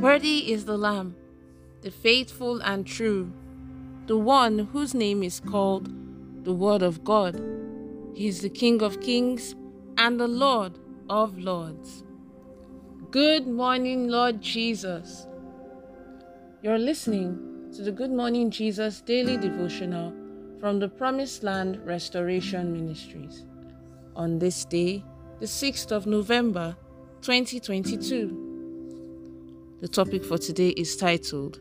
Worthy is the Lamb, the faithful and true, the one whose name is called the Word of God. He is the King of kings and the Lord of lords. Good morning, Lord Jesus. You're listening to the Good Morning Jesus daily devotional from the Promised Land Restoration Ministries on this day, the 6th of November 2022. The topic for today is titled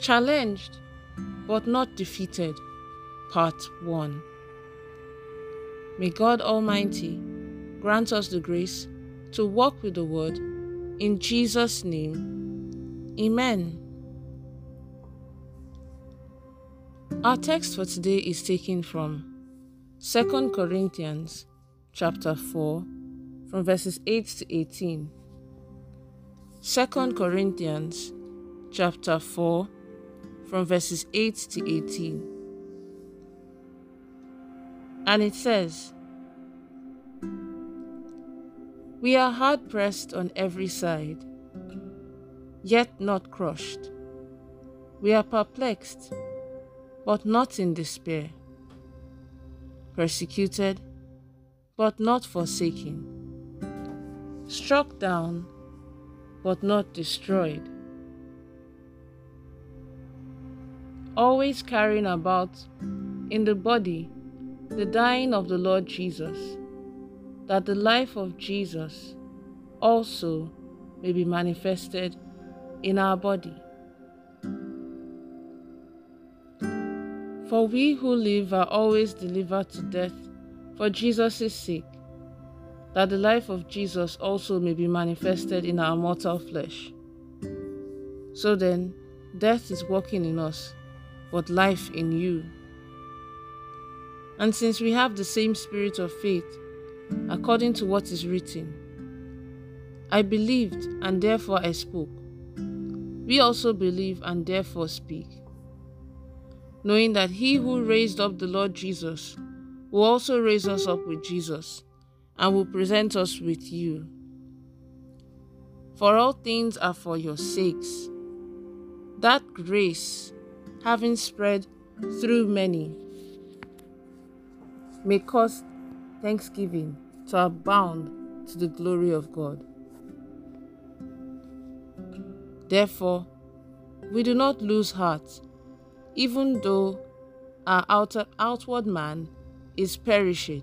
Challenged but Not Defeated, Part 1. May God Almighty grant us the grace to walk with the Word in Jesus' name. Amen. Our text for today is taken from 2 Corinthians chapter 4 from verses 8 to 18. 2 Corinthians chapter 4 from verses 8 to 18. And it says, We are hard pressed on every side, yet not crushed. We are perplexed, but not in despair. Persecuted, but not forsaken. Struck down, but not destroyed. Always carrying about in the body the dying of the Lord Jesus, that the life of Jesus also may be manifested in our body. For we who live are always delivered to death for Jesus' sake that the life of Jesus also may be manifested in our mortal flesh. So then, death is working in us, but life in you. And since we have the same spirit of faith, according to what is written, I believed and therefore I spoke. We also believe and therefore speak, knowing that he who raised up the Lord Jesus will also raise us up with Jesus and will present us with you. For all things are for your sakes. That grace, having spread through many, may cause thanksgiving to abound to the glory of God. Therefore, we do not lose heart, even though our outer, outward man is perishing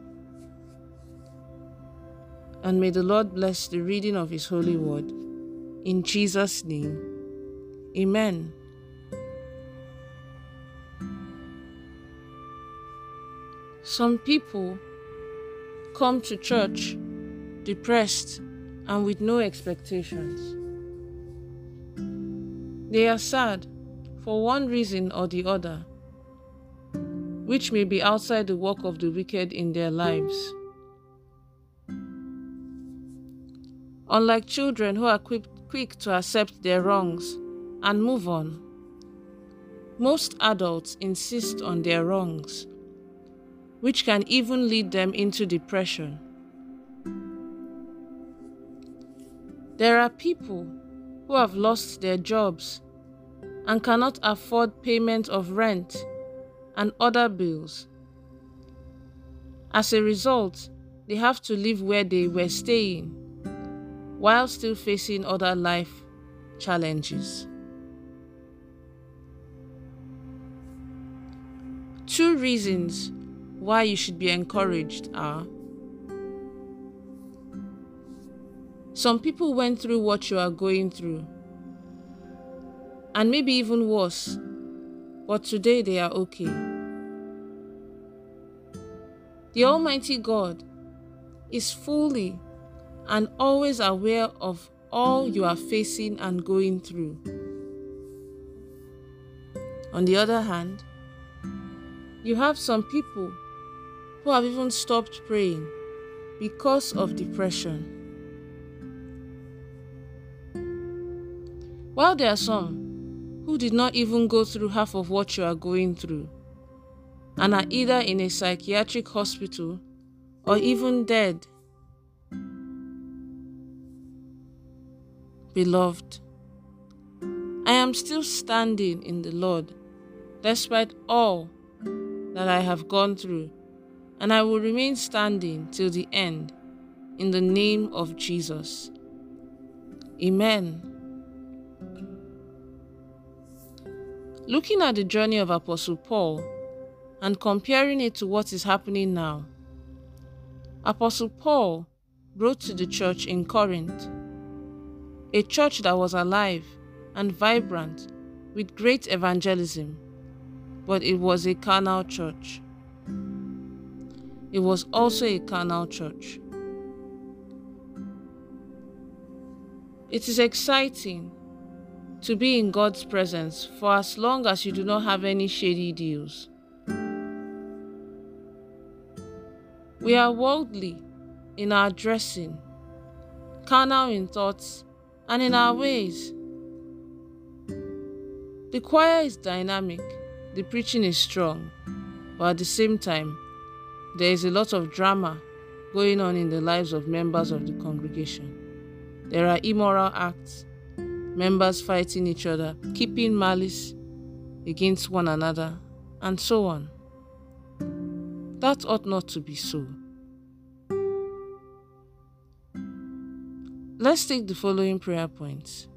And may the Lord bless the reading of His holy word. In Jesus' name, Amen. Some people come to church depressed and with no expectations. They are sad for one reason or the other, which may be outside the work of the wicked in their lives. Unlike children who are quick, quick to accept their wrongs and move on, most adults insist on their wrongs, which can even lead them into depression. There are people who have lost their jobs and cannot afford payment of rent and other bills. As a result, they have to live where they were staying while still facing other life challenges. Two reasons why you should be encouraged are Some people went through what you are going through, and maybe even worse, but today they are okay. The Almighty God is fully and always aware of all you are facing and going through. On the other hand, you have some people who have even stopped praying because of depression. While there are some who did not even go through half of what you are going through and are either in a psychiatric hospital or even dead. Beloved, I am still standing in the Lord despite all that I have gone through, and I will remain standing till the end in the name of Jesus. Amen. Looking at the journey of Apostle Paul and comparing it to what is happening now, Apostle Paul wrote to the church in Corinth, a church that was alive and vibrant with great evangelism, but it was a carnal church. It was also a carnal church. It is exciting to be in God's presence for as long as you do not have any shady deals. We are worldly in our dressing, carnal in thoughts, and in our ways. The choir is dynamic, the preaching is strong, but at the same time, there is a lot of drama going on in the lives of members of the congregation. There are immoral acts members fighting each other, keeping malice against one another, and so on. That ought not to be so. Let's take the following prayer points.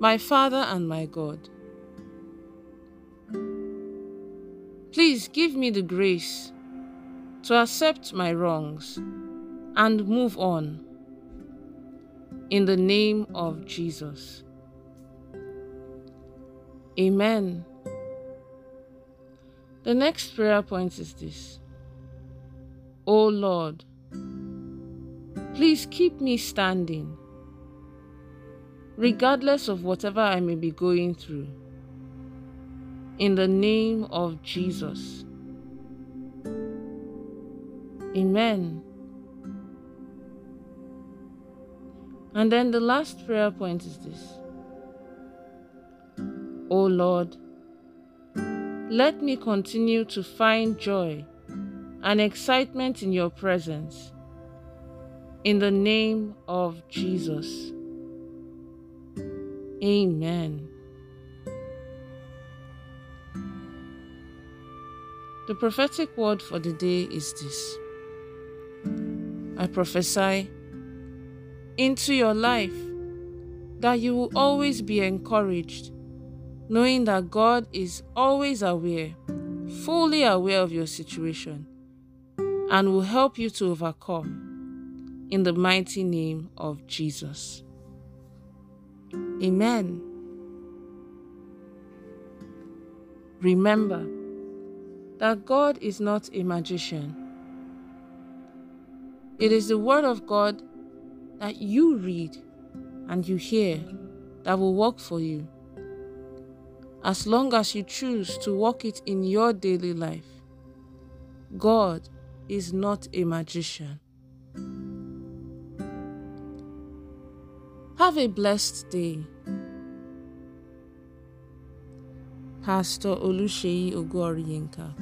My Father and my God, please give me the grace to accept my wrongs and move on in the name of Jesus. Amen. The next prayer point is this O Lord, please keep me standing, regardless of whatever I may be going through. In the name of Jesus. Amen. And then the last prayer point is this O Lord, let me continue to find joy and excitement in your presence. In the name of Jesus. Amen. The prophetic word for the day is this I prophesy into your life, that you will always be encouraged, knowing that God is always aware, fully aware of your situation, and will help you to overcome. In the mighty name of Jesus. Amen. Remember that God is not a magician. It is the Word of God that you read and you hear that will work for you. As long as you choose to walk it in your daily life, God is not a magician. Have a blessed day. Pastor Oluseyi Ogoriyenka.